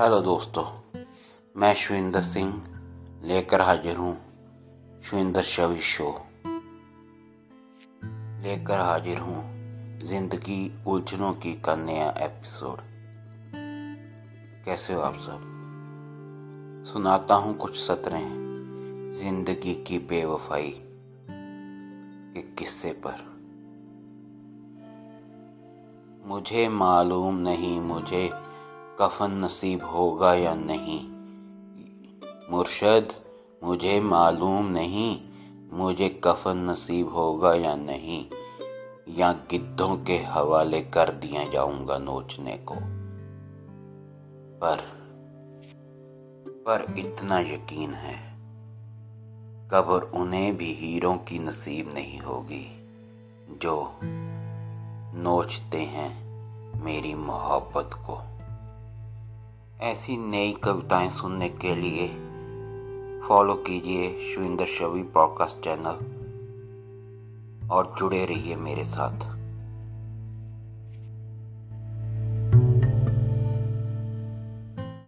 Hello दोस्तों, मैं शिविंदर सिंह लेकर हाजिर हूँ शिविंदर शवि शो। लेकर हाजिर हूँ ज़िंदगी उलझनों की का नया एपिसोड। कैसे हो आप सब? सुनाता हूँ कुछ सतरें ज़िंदगी की बेवफाई के किस्से पर। मुझे मालूम नहीं, मुझे कफन नसीब होगा या नहीं? मुर्शद, मुझे मालूम नहीं, मुझे कफन नसीब होगा या नहीं। या गिद्धों के हवाले कर दिया जाऊँगा नोचने को। पर पर इतना यकीन है कब्र उन्हें भी हीरों की नसीब नहीं होगी, जो नोचते हैं मेरी मोहब्बत को। ऐसी नई कविताएँ सुनने के लिए फॉलो कीजिए शुविंदर शवि पॉडकास्ट चैनल और जुड़े रहिए मेरे साथ।